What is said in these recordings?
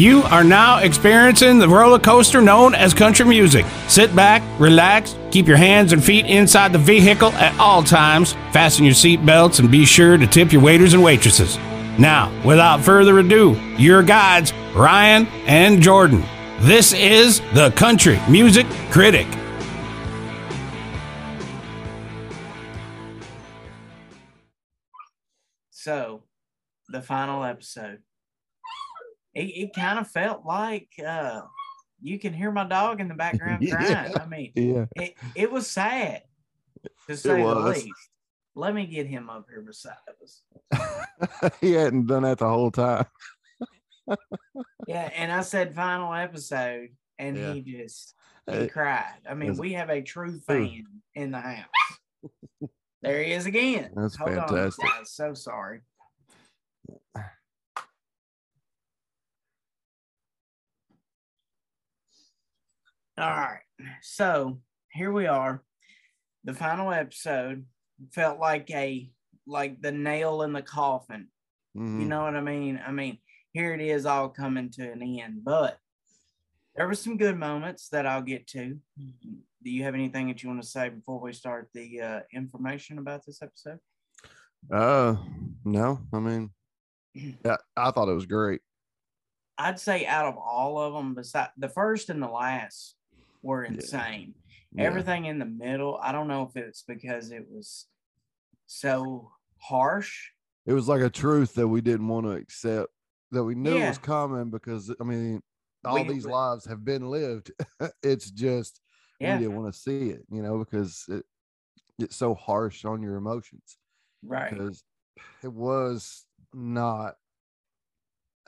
You are now experiencing the roller coaster known as country music. Sit back, relax, keep your hands and feet inside the vehicle at all times, fasten your seat belts, and be sure to tip your waiters and waitresses. Now, without further ado, your guides, Ryan and Jordan. This is the Country Music Critic. So, the final episode. It, it kind of felt like uh, you can hear my dog in the background Yeah. crying. I mean, Yeah. it, it was sad to say the least. Let me get him up here beside us. he hadn't done that the whole time. Yeah, and I said final episode, and Yeah. he just he cried. I mean, we have a true fan in the house. there he is again. That's Hold on, fantastic. guys. So sorry. All right. So here we are. The final episode felt like a like the nail in the coffin. You Mhm. know what I mean? I mean, here it is all coming to an end, but there were some good moments that I'll get to. Do you have anything that you want to say before we start the uh, information about this episode? Uh, no, I mean, yeah, I thought it was great. I'd say out of all of them, besides the first and the last were insane. Yeah. Everything in the middle, I don't know if it's because it was so harsh. It was like a truth that we didn't want to accept that we knew Yeah. was coming because I mean, all We- these lives have been lived. it's just Yeah, we didn't want to see it, you know, because it it's so harsh on your emotions. right. because it was not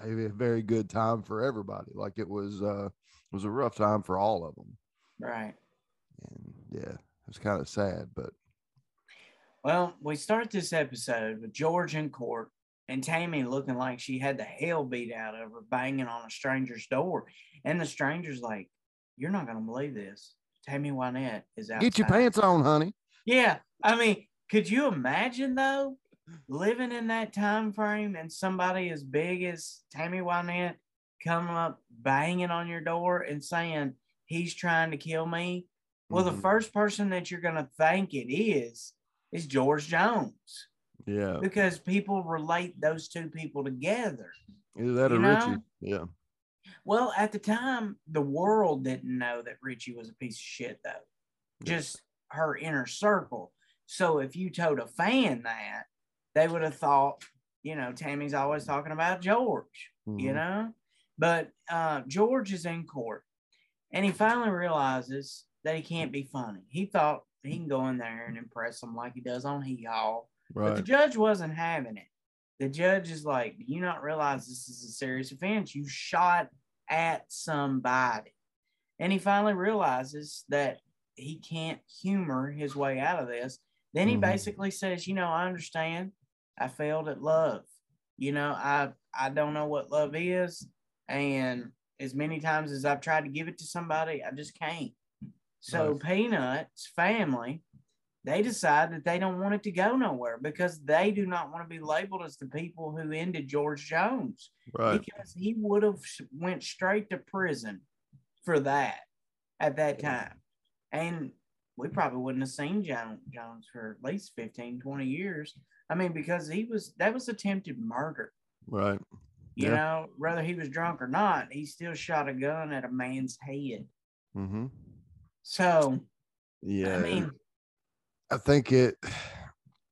a very good time for everybody. Like it was, uh, it was a rough time for all of them, Right. and yeah, it was kind of sad. But Well, we start this episode with George in court and Tammy looking like she had the hell beat out of her, banging on a stranger's door. And the stranger's like, You're not going to believe this. Tammy Wynette is out. get your pants on, honey. Yeah. I mean, could you imagine, though, living in that time frame and somebody as big as Tammy Wynette coming up banging on your door and saying, He's trying to kill me? Well, the Mhm. first person that you're going to think it is is George Jones yeah, because people relate those two people together. either that you or know? Richey. Yeah, Well, at the time, the world didn't know that Richey was a piece of shit, though. Just her inner circle. So if you told a fan that, they would have thought, you know, Tammy's always talking about George, you Mhm. know? But uh, George is in court and he finally realizes that he can't be funny. He thought he can go in there and impress them like he does on Hee Haw. But the judge wasn't having it. The judge is like, Do you not realize this is a serious offense? You shot at somebody. And he finally realizes that he can't humor his way out of this. Then he Mhm. basically says, You know, I understand. I failed at love. You know, I I don't know what love is. And as many times as I've tried to give it to somebody, I just can't. So Right. Peanut's family they decide that they don't want it to go nowhere because they do not want to be labeled as the people who ended George Jones Right. because he would have went straight to prison for that at that time. And we probably wouldn't have seen John Jones for at least 15, 20 years. I mean, because he was that was attempted murder. Right. You Yeah. know, whether he was drunk or not, he still shot a gun at a man's head. Mm-hmm. So Yeah. I mean, I think it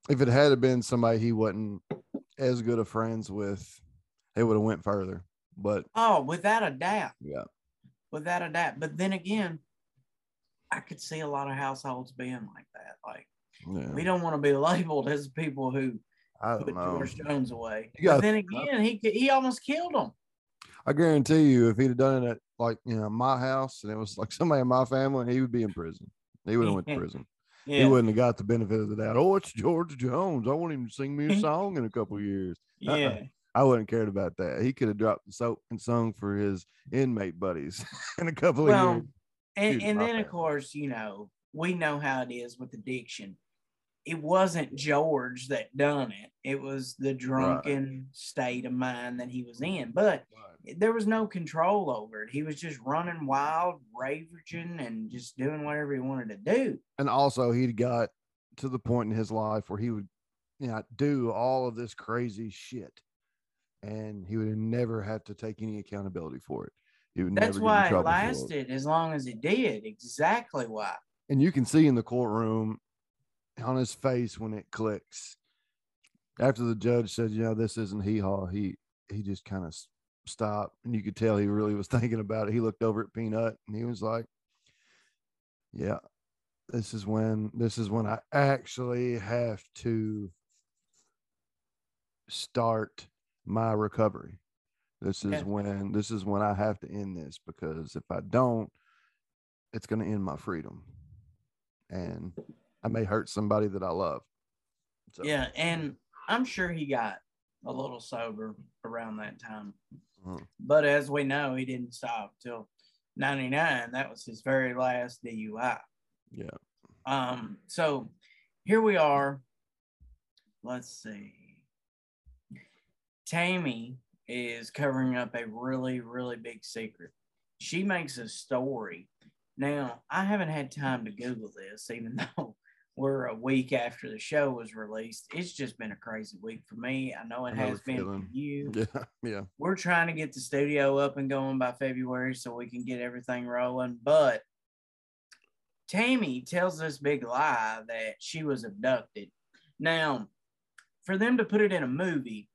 if it had been somebody he wasn't as good of friends with, it would have went further. But oh, without a doubt. yeah, without a doubt. But then again, I could see a lot of households being like that. Like yeah. we don't want to be labeled as people who I put don't know. George Jones away. But then again, he he almost killed him. I guarantee you, if he'd have done it at like you know my house and it was like somebody in my family, he would be in prison. He would have went to Yeah. prison. He wouldn't have got the benefit of the doubt. Oh, it's George Jones. I want him to sing me a song in a couple of years. uh-uh. yeah, I wouldn't cared about that. He could have dropped the soap and sung for his inmate buddies in a couple of years. and Dude, and then of course you know we know how it is with addiction. It wasn't George that done it. It was the drunken state of mind that he was in. But there was no control over it. He was just running wild, ravaging, and just doing whatever he wanted to do. And also, he'd got to the point in his life where he would, you know, do all of this crazy shit, and he would never have to take any accountability for it. He would That's never why it for it. lasted as long as it did. Exactly why. And you can see in the courtroom on his face when it clicks. After the judge said, "You know, this isn't hee haw," he he just kind of stopped, and you could tell he really was thinking about it. He looked over at Peanut, and he was like, "Yeah, this is when this is when I actually have to start my recovery. This is Yeah. when this is when I have to end this because if I don't, it's going to end my freedom, and I may hurt somebody that I love." So, Yeah, and I'm sure he got a little sober around that time. Mhm. But as we know, he didn't stop till 99. That was his very last DUI. yeah. Um, so here we are. Let's see. Tammy is covering up a really, really big secret. She makes a story. Now, I haven't had time to Google this, even though we're a week after the show was released. It's just been a crazy week for me. I know it has been for you. Yeah, yeah. We're trying to get the studio up and going by February so we can get everything rolling. But Tammy tells this big lie that she was abducted. Now, for them to put it in a movie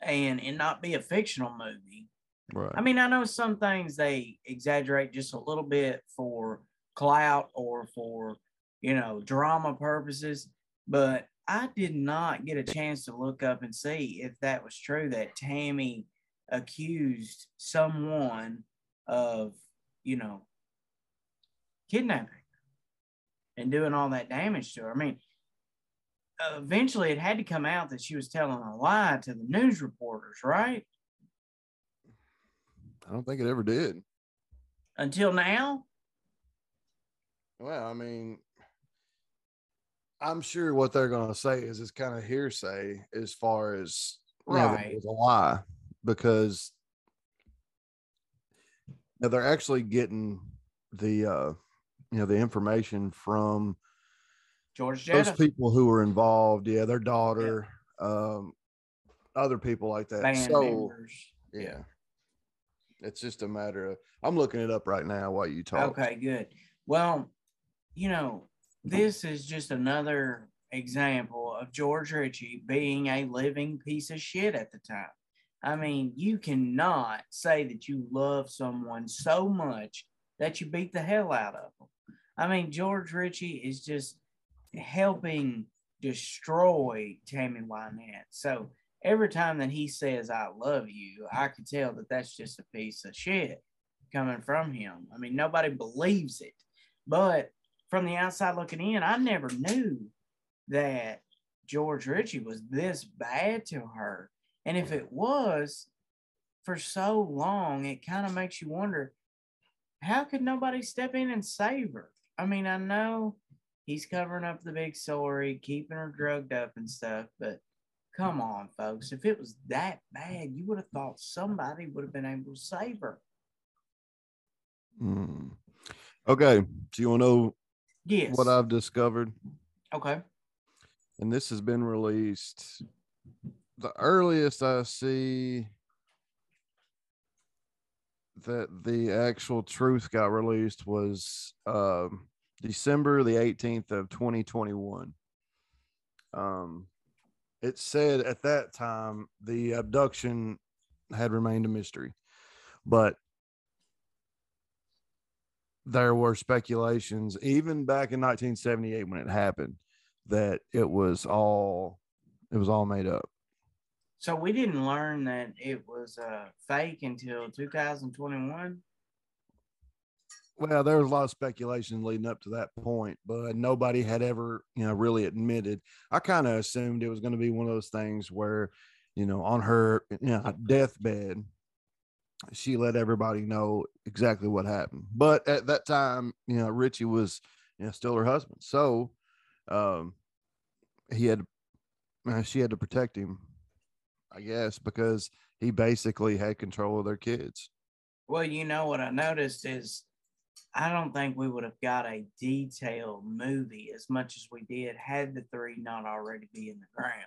and it not be a fictional movie, Right. I mean, I know some things they exaggerate just a little bit for clout or for, you know, drama purposes, but I did not get a chance to look up and see if that was true that Tammy accused someone of, you know, kidnapping and doing all that damage to her. I mean, eventually it had to come out that she was telling a lie to the news reporters, right? I don't think it ever did. Until now, Well, I mean, I'm sure what they're going to say is it's kind of hearsay as far as you know, a lie because you know, they're actually getting the uh, you know the information from George those people who were involved. Yeah, their daughter, um, other people like that. band so members. yeah, it's just a matter of I'm looking it up right now while you talk. Okay, good. Well, you know, this is just another example of George Richey being a living piece of shit at the time. I mean, you cannot say that you love someone so much that you beat the hell out of them. I mean, George Richey is just helping destroy Tammy Wynette. So every time that he says, I love you, I can tell that that's just a piece of shit coming from him. I mean, nobody believes it. But from the outside looking in, I never knew that George Richey was this bad to her. And if it was for so long, it kind of makes you wonder how could nobody step in and save her? I mean, I know he's covering up the big story, keeping her drugged up and stuff, but come on, folks. If it was that bad, you would have thought somebody would have been able to save her. Mm. Okay, Do you want to know Yes. what I've discovered? okay. and this has been released. The earliest I see that the actual truth got released was um, December the 18th of 2021. Um, it said at that time the abduction had remained a mystery, but there were speculations even back in 1978 when it happened that it was all it was all made up. So we didn't learn that it was uh, fake until 2021. Well, there was a lot of speculation leading up to that point, but nobody had ever, you know, really admitted. I kind of assumed it was going to be one of those things where, you know, on her you know, deathbed, she let everybody know exactly what happened. But at that time, you know, Richey was, you know, still her husband, so um, he had, uh, she had to protect him I guess, because he basically had control of their kids. Well, you know what I noticed is I don't think we would have got a detailed movie as much as we did had the three not already be in the ground.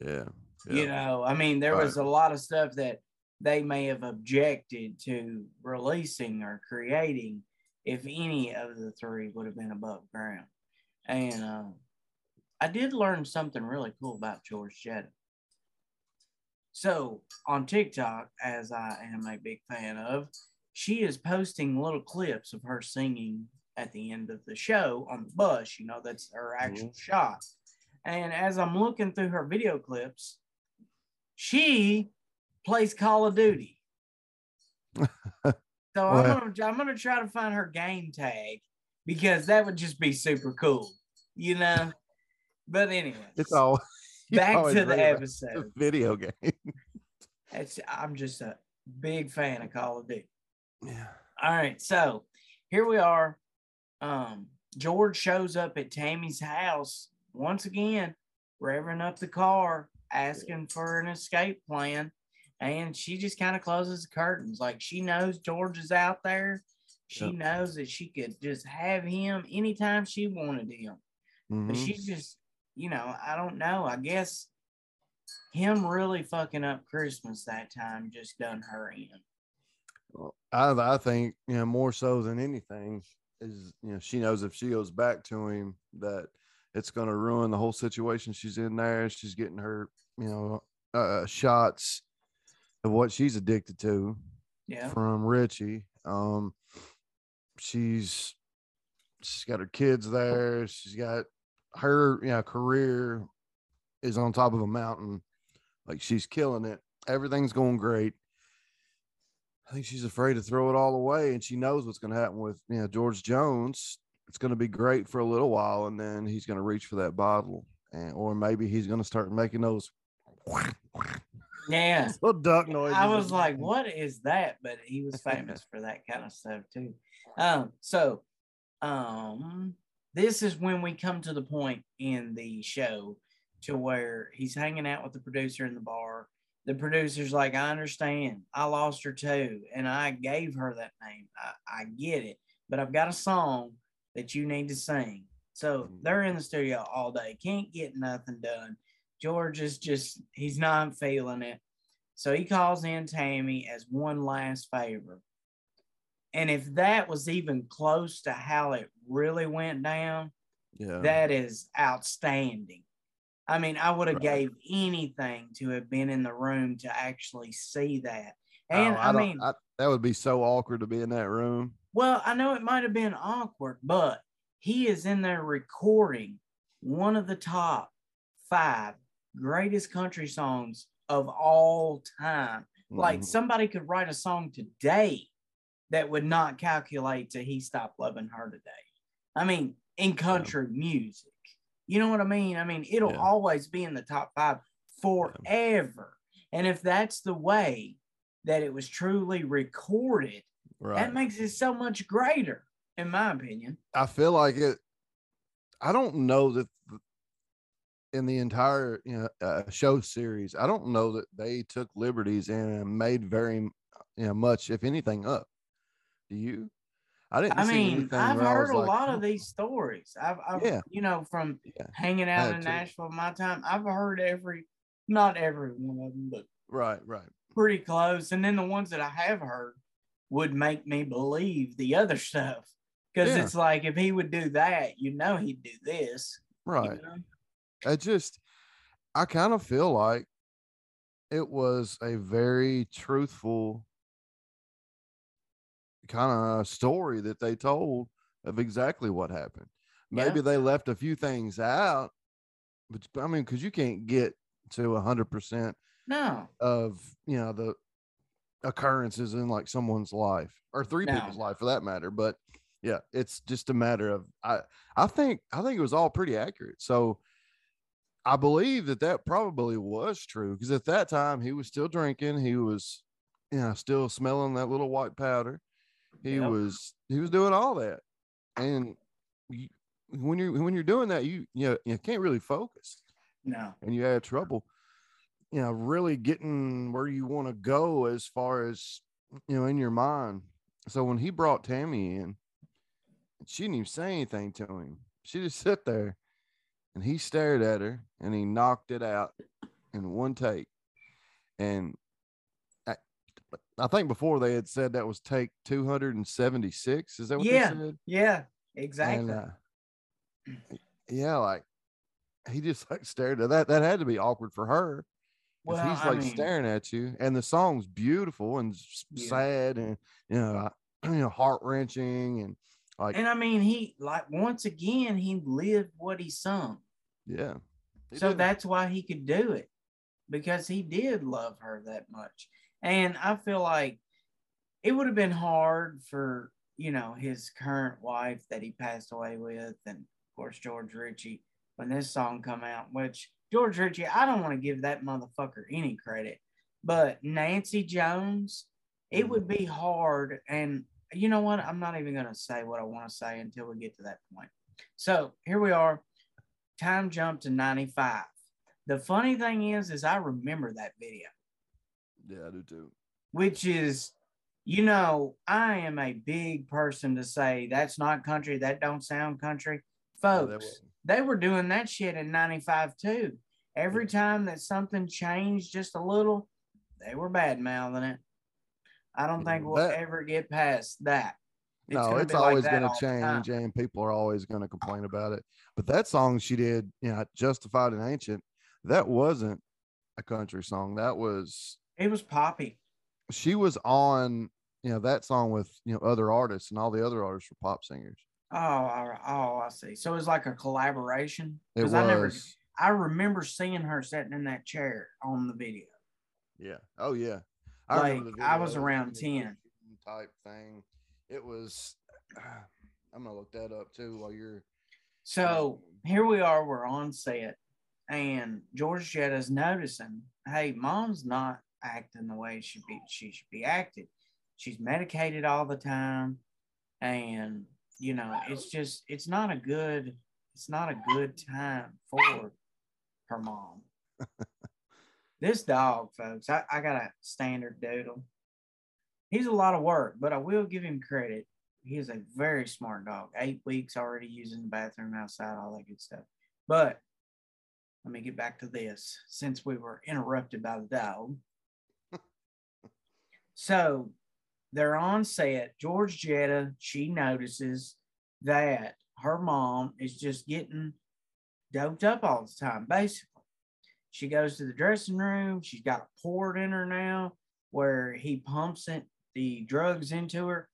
Yeah. You know, I mean, there Right. was a lot of stuff that they may have objected to releasing or creating if any of the three would have been above ground. And uh, I did learn something really cool about Georgette. So on TikTok, as I am a big fan of, she is posting little clips of her singing at the end of the show on the bus. You know, that's her actual shot. And as I'm looking through her video clips, she plays Call of Duty. so I'm gonna I'm gonna try to find her game tag because that would just be super cool, you know. But anyway, It's all back to the episode. video game. It's, I'm just a big fan of Call of Duty. Yeah. All right, so here we are. Um, George shows up at Tammy's house once again, revving up the car, asking for an escape plan. And she just kind of closes the curtains. Like she knows George is out there. She Yep. knows that she could just have him anytime she wanted him. But Mhm. she's just, you know, I don't know. I guess him really fucking up Christmas that time just done her in. Well, I, I think you know more so than anything is you know she knows if she goes back to him that it's going to ruin the whole situation she's in there. She's getting her you know uh, shots of what she's addicted to Yeah. from Richey. Um, she's she's got her kids there. She's got her you know career is on top of a mountain. Like she's killing it. Everything's going great. I think she's afraid to throw it all away, and she knows what's going to happen with you know George Jones. It's going to be great for a little while, and then he's going to reach for that bottle, and or maybe he's going to start making those Yeah. little duck noise. I was like, what is that? But he was famous for that kind of stuff too. Um, so um this is when we come to the point in the show to where he's hanging out with the producer in the bar. The producer's like, I understand. I lost her too. And I gave her that name. I, I get it. But I've got a song that you need to sing. So they're in the studio all day, can't get nothing done. George is just, he's not feeling it. So he calls in Tammy as one last favor. And if that was even close to how it really went down, yeah, that is outstanding. I mean, I would have Right. gave anything to have been in the room to actually see that. Oh, And I, mean, I- that would be so awkward to be in that room. well, I know it might have been awkward, but he is in there recording one of the top five greatest country songs of all time. Like Mhm. somebody could write a song today that would not calculate to he stopped loving her today. I mean, in country music. You know what I mean? I mean, it'll Yeah. always be in the top five forever. And if that's the way that it was truly recorded, right. that makes it so much greater, in my opinion. I feel like it. I don't know that th- in the entire you know uh, show series, I don't know that they took liberties and made very you know much, if anything, up. Do you? I didn't. I mean, I've heard a like, lot "Oh, of these stories. I've, I've Yeah. you know, from Yeah, hanging out in too. Nashville my time, I've heard every, not every one of them, but Right, right. pretty close. And then the ones that I have heard would make me believe the other stuff. Because Yeah. it's like if he would do that, you know he'd do this. you Right. know? I just, I kind of feel like it was a very truthful kind of uh, story that they told of exactly what happened. Yeah. Maybe they left a few things out, but I mean, because you can't get to a hundred percent No. of you know the occurrences in like someone's life or three No. people's life for that matter. But yeah, it's just a matter of I I think I think it was all pretty accurate. So I believe that that probably was true because at that time he was still drinking. He was you know still smelling that little white powder. He Yep. was he was doing all that, and you, when you're when you're doing that, you you know, you can't really focus No. and you had trouble. you know, really getting where you want to go as far as you know in your mind. So when he brought Tammy in, she didn't even say anything to him. She just sit there and he stared at her and he knocked it out in one take. And I, I think before they had said that was take 276. Is that what Yeah. they said? Yeah, exactly. And, uh, yeah, like he just like stared at that. That had to be awkward for her. well, he's I like mean, staring at you, and the song's beautiful and Yeah. sad, and you know, you know, heart wrenching, and like, and I mean, he like once again he lived what he sung. yeah. He so did. that's why he could do it because he did love her that much. And I feel like it would have been hard for, you know, his current wife that he passed away with, and of course, George Richey, when this song come out, which George Richey, I don't want to give that motherfucker any credit, but Nancy Jones, it Mhm. would be hard. And you know what? I'm not even going to say what I want to say until we get to that point. So here we are time jump to 95 the funny thing is is i remember that video yeah, I do too. which is you know i am a big person to say that's not country that don't sound country folks wasn't. they were doing that shit in 95 too every time that something changed just a little they were bad mouthing it i don't think we'll That- ever get past that no, gonna it's be like always going to all the time. change, and people are always going to complain about it. But that song she did, you know, justified and ancient. That wasn't a country song. That was it was poppy she was on, you know, that song with you know other artists, and all the other artists were pop singers. oh all right. oh i see so it's like a collaboration It was. i never I remember seeing her sitting in that chair on the video. Yeah. Oh yeah. Like, I was around 10. Type thing. It was. I'm gonna look that up too while you're. So here we are, we're on set, and Georgette's noticing, hey, mom's not acting the way she be she should be acted. She's medicated all the time, and you know, it's just it's not a good it's not a good time for her mom. this dog, folks, I, I got a standard doodle. He's a lot of work, but I will give him credit. He is a very smart dog. Eight weeks already using the bathroom outside, all that good stuff. But let me get back to this since we were interrupted by the dog. so they're on set. Georgette, she notices that her mom is just getting doped up all the time, basically. She goes to the dressing room. She's got a port in her now where he pumps it, the drugs into her.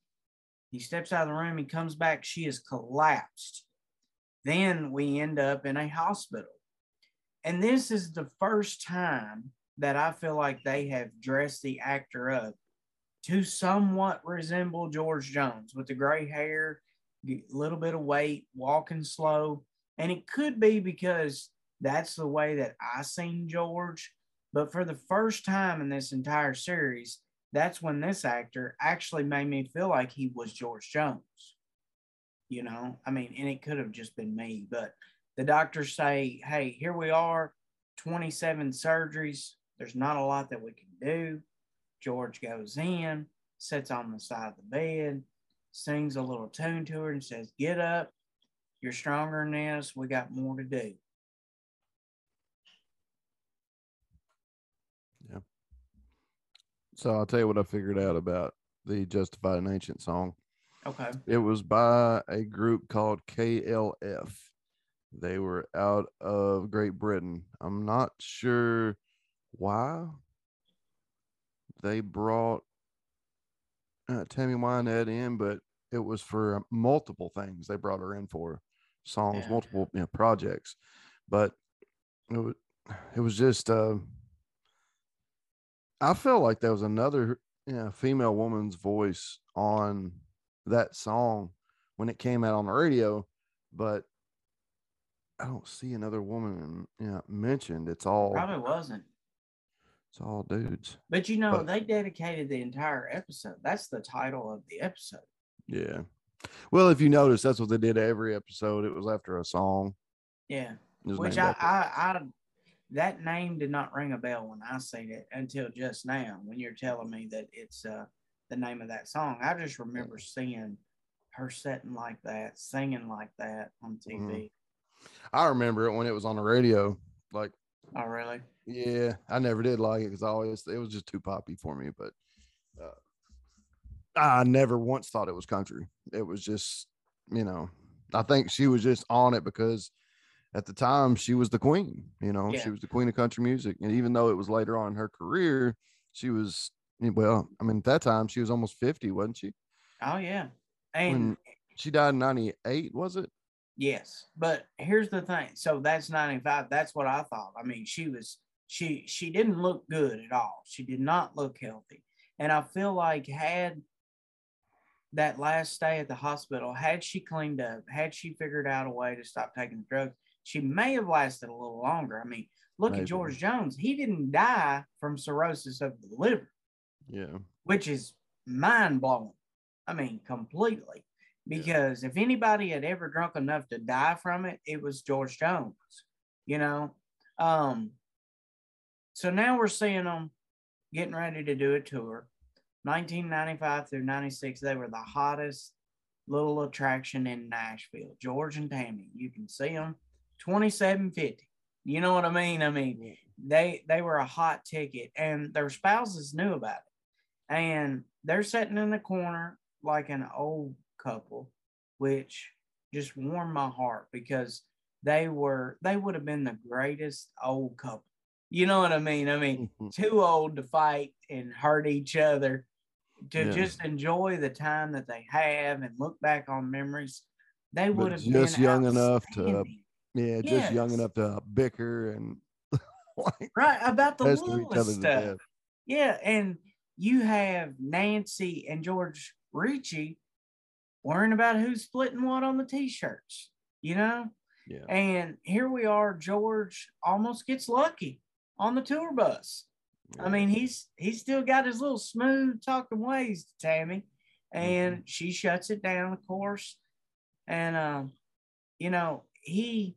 He steps out of the room. He comes back. She is collapsed. Then we end up in a hospital. And this is the first time that I feel like they have dressed the actor up to somewhat resemble George Jones with the gray hair, a little bit of weight, walking slow. And it could be because that's the way that I seen George. But for the first time in this entire series, that's when this actor actually made me feel like he was George Jones. You know, I mean, and it could have just been me, but the doctors say, hey, here we are, 27 surgeries. There's not a lot that we can do. George goes in, sits on the side of the bed, sings a little tune to her, and says, Get up. You're stronger than this. We got more to do. So I'll tell you what I figured out about the Justified and Ancient song. Okay. It was by a group called KLF. They were out of Great Britain. I'm not sure why they brought uh, Tammy Wynette in, but it was for multiple things. They brought her in for songs, Yeah. multiple you know, projects, but it was, it was just. Uh, I felt like there was another you know, female woman's voice on that song when it came out on the radio, but I don't see another woman you know, mentioned. It's all Probably wasn't. it's all dudes. But you know, But- they dedicated the entire episode. That's the title of the episode. Yeah. Well, if you notice, that's what they did every episode. It was after a song. Yeah. Which I, I, I, that name did not ring a bell when I seen it until just now when you're telling me that it's uh, the name of that song. I just remember seeing her sitting like that, singing like that on TV. Mm-hmm. I remember it when it was on the radio. Like, oh really? Yeah, I never did like it because I always it was just too poppy for me. But uh, I never once thought it was country. It was just, you know, I think she was just on it because at the time she was the queen. You know, Yeah. she was the queen of country music, and even though it was later on in her career, she was eh, well. I mean, at that time she was almost fifty, wasn't she? Oh yeah. And When she died in ninety eight, was it? Yes, but here's the thing. So that's 95. That's what I thought. I mean, she was she she didn't look good at all. She did not look healthy. And I feel like had that last stay at the hospital, had she cleaned up, had she figured out a way to stop taking drugs, she may have lasted a little longer. I mean, look Maybe. at George Jones. He didn't die from cirrhosis of the liver Yeah. which is mind blowing. I mean, completely. Because if anybody had ever drunk enough to die from it, it was George Jones, you know? Um, so now we're seeing them getting ready to do a tour. 1995 through 96, they were the hottest little attraction in Nashville. George and Tammy, you can see them 2750. You know what I mean? I mean, they they were a hot ticket and their spouses knew about it and they're sitting in the corner like an old couple which just warmed my heart because they were they would have been the greatest old couple you know what i mean i mean too old to fight and hurt each other to Yeah. just enjoy the time that they have and look back on memories they But would have just been young enough to-. Yeah, just young enough to bicker and like right about the littlest stuff. Yeah, and you have Nancy and George Richey worrying about who's splitting what on the t-shirts, you know? Yeah. And here we are, George almost gets lucky on the tour bus. I mean, he's he's still got his little smooth talking ways to Tammy, and Mm-hmm. she shuts it down, of course. And um, you know, he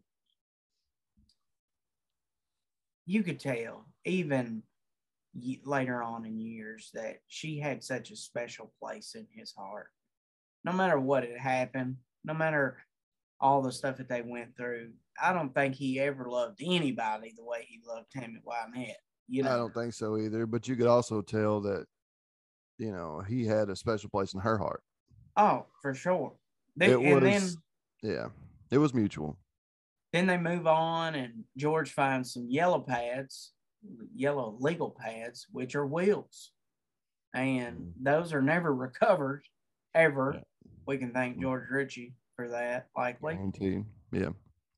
you could tell even later on in years that she had such a special place in his heart. No matter what had happened, no matter all the stuff that they went through, I don't think he ever loved anybody the way he loved Tammy Wynette. You know, I don't think so either. But you could also tell that, you know, he had a special place in her heart. Oh, for sure. They, It and then was- Yeah, it was mutual. Then they move on, and George finds some yellow pads, yellow legal pads, which are wheels, and Mhm. those are never recovered ever. We can thank Mhm. George Richey for that. Likely, Guaranteed. Yeah.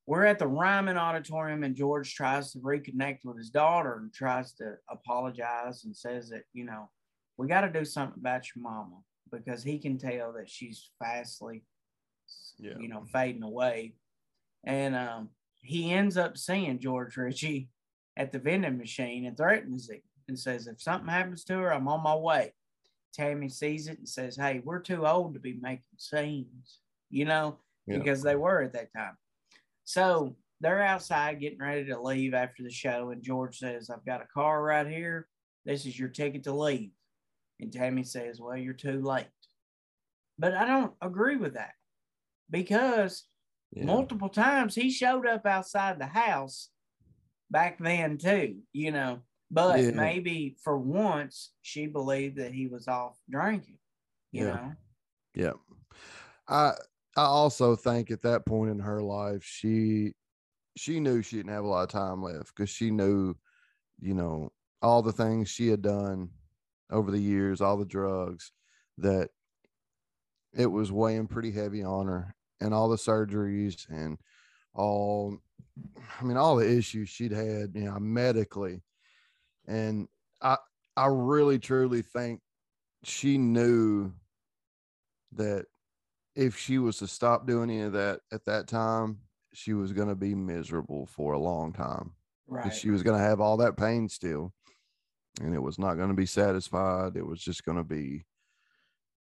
we're at the Ryman Auditorium, and George tries to reconnect with his daughter and tries to apologize and says that you know we got to do something about your mama because he can tell that she's fastly Yeah. you know, fading away. And um, he ends up seeing George Richey at the vending machine and threatens him and says, If something happens to her, I'm on my way. Tammy sees it and says, Hey, we're too old to be making scenes, you know, Yeah. because they were at that time. So they're outside getting ready to leave after the show. And George says, I've got a car right here. This is your ticket to leave. And Tammy says, Well, you're too late. But I don't agree with that because Yeah. multiple times he showed up outside the house back then too, you know. But Yeah. maybe for once she believed that he was off drinking, you Yeah. know. Yeah. I I also think at that point in her life, she she knew she didn't have a lot of time left because she knew, you know, all the things she had done over the years, all the drugs, that it was weighing pretty heavy on her and all the surgeries and all I mean, all the issues she'd had, you know, medically. And I I really truly think she knew that if she was to stop doing any of that at that time, she was going to be miserable for a long time. Right. She was going to have all that pain still, and it was not going to be satisfied. It was just going to be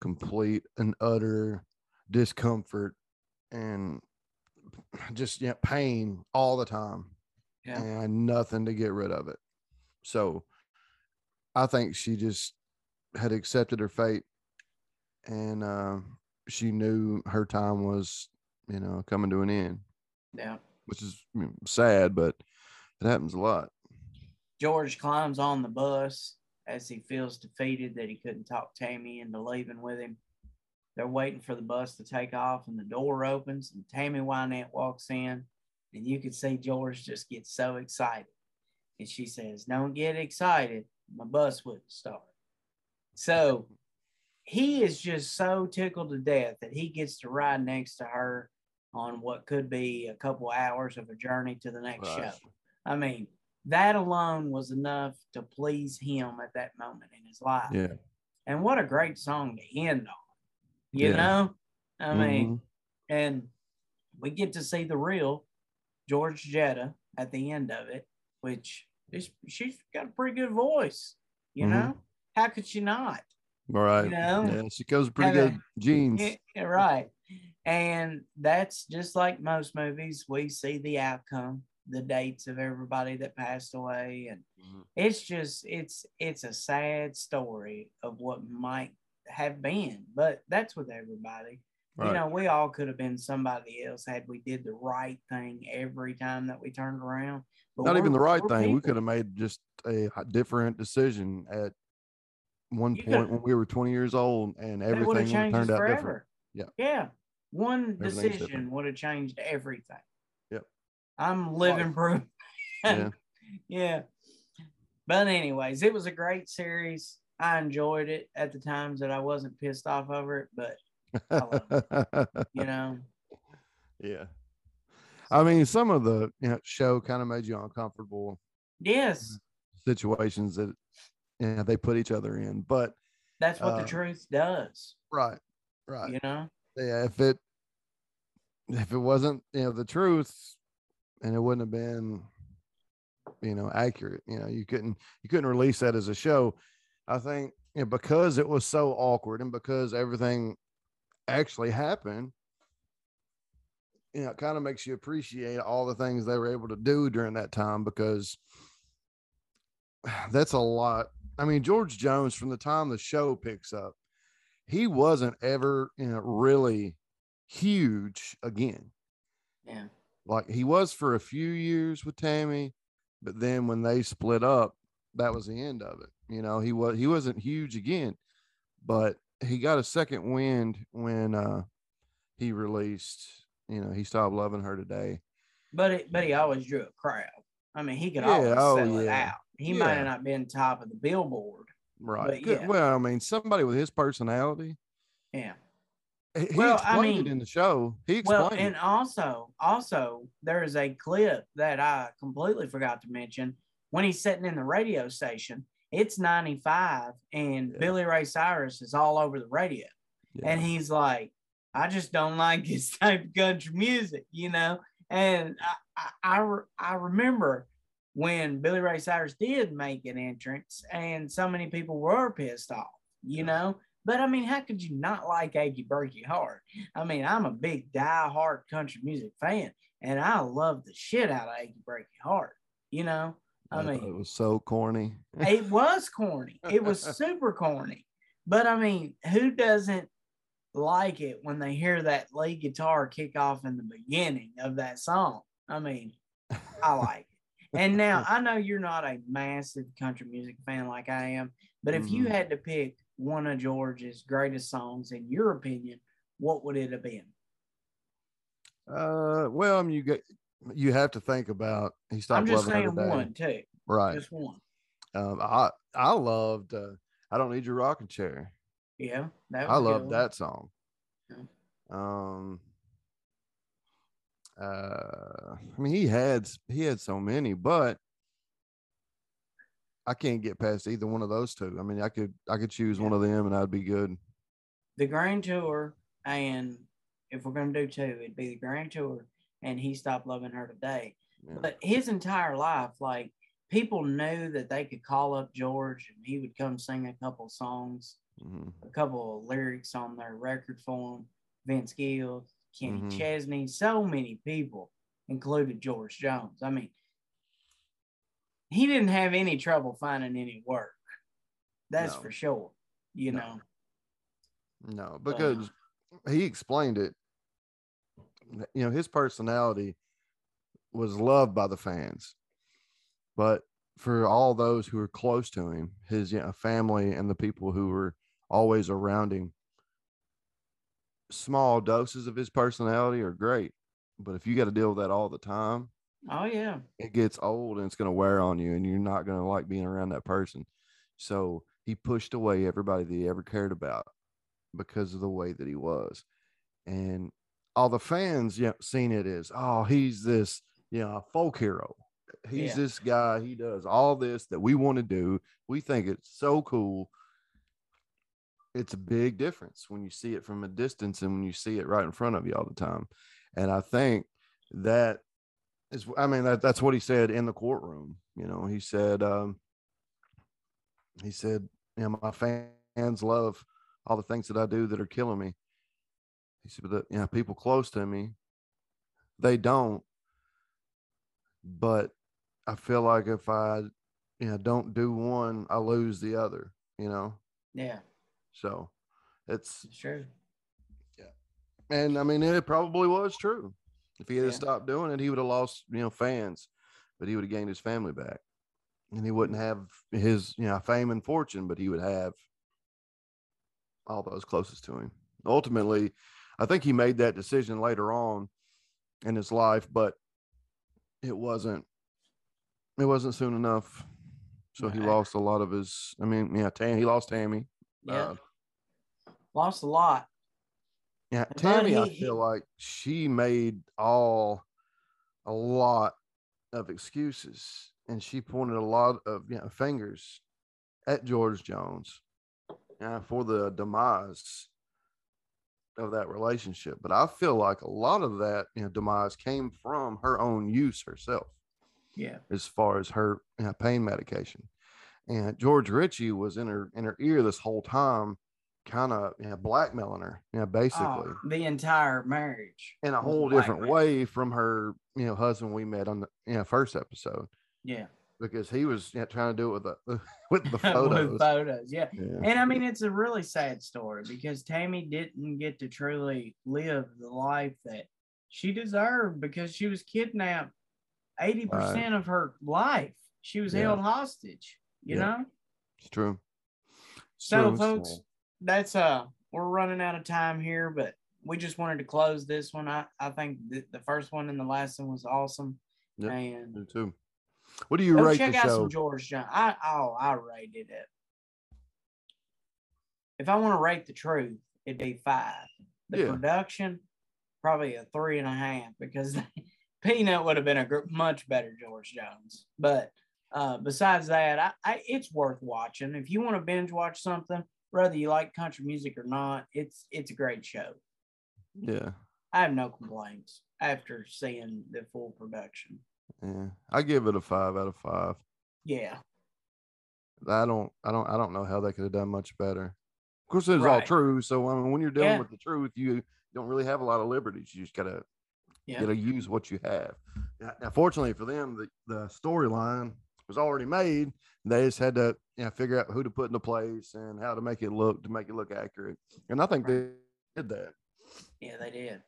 complete and utter discomfort and just yeah, pain all the time. Yeah. and nothing to get rid of it. So I think she just had accepted her fate and uh, she knew her time was, you know, coming to an end, Yeah. which is you know, sad, but it happens a lot. George climbs on the bus as he feels defeated that he couldn't talk Tammy into leaving with him. They're waiting for the bus to take off, and the door opens, and Tammy Wynette walks in, and you can see George just gets so excited. And she says, Don't get excited. My bus wouldn't start. So he is just so tickled to death that he gets to ride next to her on what could be a couple hours of a journey to the next Right. show. I mean, that alone was enough to please him at that moment in his life. Yeah. And what a great song to end on. You Yeah. know? I mean, Mhm. and we get to see the real Georgette at the end of it, which is she's got a pretty good voice. You Mhm. know? How could she not? All right. know, yeah, she goes pretty a- good jeans. Yeah, right. And that's just like most movies, we see the outcome, the dates of everybody that passed away, and Mhm. it's just it's it's a sad story of what might have been, but that's with everybody. Right. You know, we all could have been somebody else had we did the right thing every time that we turned around. But Not even the right thing. We could have made just a different decision at one You point when we were 20 years old and everything would have turned out forever. different. Yeah. Yeah. One decision would have changed everything. Yep. I'm living proof. Yeah. yeah. But anyways, it was a great series. I enjoyed it at the times that I wasn't pissed off over it, but you know, yeah. I mean, some of the you know, show kind of made you uncomfortable yes, situations that you know, they put each other in. But that's what Uh, the truth does. right, right. You know, yeah, if it if it wasn't you know the truth and it wouldn't have been you know accurate you know you couldn't you couldn't release that as a show i think you know, because it was so awkward and because everything actually happened you know it kind of makes you appreciate all the things they were able to do during that time because that's a lot. I mean george jones from the time the show picks up he wasn't ever you know really huge again. Yeah, like he was for a few years with Tammy, but then when they split up, that was the end of it. You know, he was he wasn't huge again, but he got a second wind when uh he released, you know, he stopped loving her today. but it, but he always drew a crowd. I mean, he could Yeah, always oh, sell it out. He might Yeah. have not been top of the billboard. Right. Good- yeah. Well, I mean, somebody with his personality. Yeah. He, Well, I mean- it in the show. He explained Well, and it. also, also there is a clip that I completely forgot to mention when he's sitting in the radio station. It's 95 and Yeah. Billy Ray Cyrus is all over the radio. Yeah. And he's like, I just don't like his type of country music, you know? And I, I, I, I remember when Billy Ray Cyrus did make an entrance and so many people were pissed off, you Yeah. know? But I mean, how could you not like Achy Breaky Heart? I mean, I'm a big die-hard country music fan, and I love the shit out of Achy Breaky Heart. You know, I mean, it was so corny. it was corny. It was super corny. But I mean, who doesn't like it when they hear that lead guitar kick off in the beginning of that song? I mean, I like it. And now I know you're not a massive country music fan like I am, but if you Mhm. had to pick one of George's greatest songs, in your opinion, what would it have been? Uh, well, I mean, you get you have to think about he stopped I'm just loving saying one, too. Right. Just one. Um, I I loved. Uh, I don't need your rocking chair. Yeah. That I was a good love that song. Yeah. Um. Uh, I mean, he had he had so many, but I can't get past either one of those two. I mean, I could I could choose one of them and I'd be good. the Grand Tour, and if we're gonna do two, it'd be the Grand Tour, and he stopped loving her today. Yeah. But his entire life, like people knew that they could call up George, and he would come sing a couple songs, Mhm. a couple of lyrics on their record for him. Vince Gill, Kenny Mhm. Chesney, so many people, included George Jones. I mean, he didn't have any trouble finding any work. That's No. for sure. You No. know. No, because he explained it. You know, his personality was loved by the fans, but for all those who were close to him, his you know, family and the people who were always around him, small doses of his personality are great. But if you got to deal with that all the time, Oh yeah. it gets old and it's going to wear on you, and you're not going to like being around that person. So he pushed away everybody that he ever cared about because of the way that he was. And all the fans, yeah, seen it as, oh, he's this, you know, folk hero. He's Yeah. this guy. He does all this that we want to do. We think it's so cool. It's a big difference when you see it from a distance and when you see it right in front of you all the time. And I think that is, I mean, that, that's what he said in the courtroom. You know, he said, um, he said, you know, my fans love all the things that I do that are killing me. He said, but the, you know, people close to me, they don't. But I feel like if I, you know, don't do one, I lose the other, you know? Yeah. So it's, It's Yeah. and I mean, it probably was true. If he had Yeah. stopped doing it, he would have lost, you know, fans, but he would have gained his family back. And he wouldn't have his, you know, fame and fortune, but he would have all those closest to him. Ultimately, I think he made that decision later on in his life, but it wasn't it wasn't soon enough. So he lost a lot of his I mean, yeah, Tam, he lost Tammy. Yeah. Uh, Lost a lot. Yeah, But Tammy, I he- feel like she made all a lot of excuses and she pointed a lot of you know fingers at George Jones uh, for the demise of that relationship. But I feel like a lot of that you know demise came from her own use herself Yeah. as far as her you know, pain medication. And George Richey was in her in her ear this whole time, kind of you know, blackmailing her, you know, basically Oh, the entire marriage. in a whole different way from her, you know, husband we met on the you know, first episode Yeah. Because he was trying to do it with the with the With photos. photos. Yeah. yeah. And I mean, it's a really sad story because Tammy didn't get to truly live the life that she deserved because she was kidnapped 80% of her life. She was Yeah. held hostage, you Yeah. know? It's true. It's So, true, folks, that's uh, we're running out of time here, but we just wanted to close this one. I, I think the, the first one and the last one was awesome. Yep. And Me too. What do you go rate check the out show? some George John. I oh, I rated it. If I want to rate the truth, it'd be five. The Yeah. production, probably a three and a half because Peanut would have been a much better George Jones. But uh, besides that, I, I it's worth watching. If you want to binge watch something, whether you like country music or not, it's it's a great show. Yeah. I have no complaints after seeing the full production. Yeah. I give it a five out of five. Yeah, I don't I don't I don't know how they could have done much better. Of course, it's all true. So I mean, when you're dealing Yeah. with the truth, you don't really have a lot of liberties. You just gotta yeah, you gotta use what you have. Now, fortunately for them, the, the storyline was already made. They just had to you know, figure out who to put into place and how to make it look to make it look accurate. And I think they did that. yeah, they did.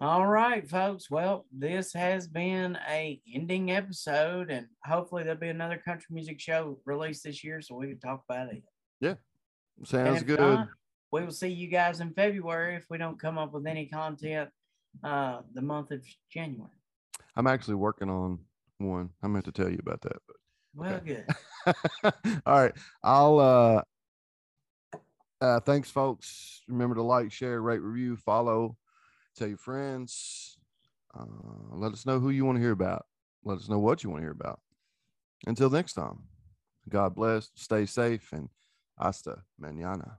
All right, folks. Well, this has been a ending episode, and hopefully there'll be another country music show released this year, so we can talk about it. Yeah, Sounds good. not, we will see you guys in February if we don't come up with any content uh, the month of January. I'm actually working on one. I meant to tell you about that, but Well, Okay. good. All right. I'll uh uh thanks folks. Remember to like, share, rate, review, follow, tell your friends. Uh let us know who you want to hear about. Let us know what you want to hear about. Until next time. God bless, stay safe, and hasta mañana.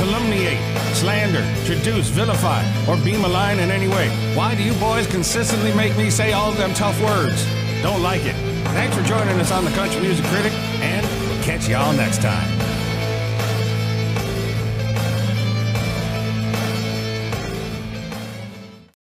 calumniate, slander, traduce, vilify, or be malign in any way. Why do you boys consistently make me say all them tough words? Don't like it. Thanks for joining us on the Country Music Critic, and we'll catch y'all next time.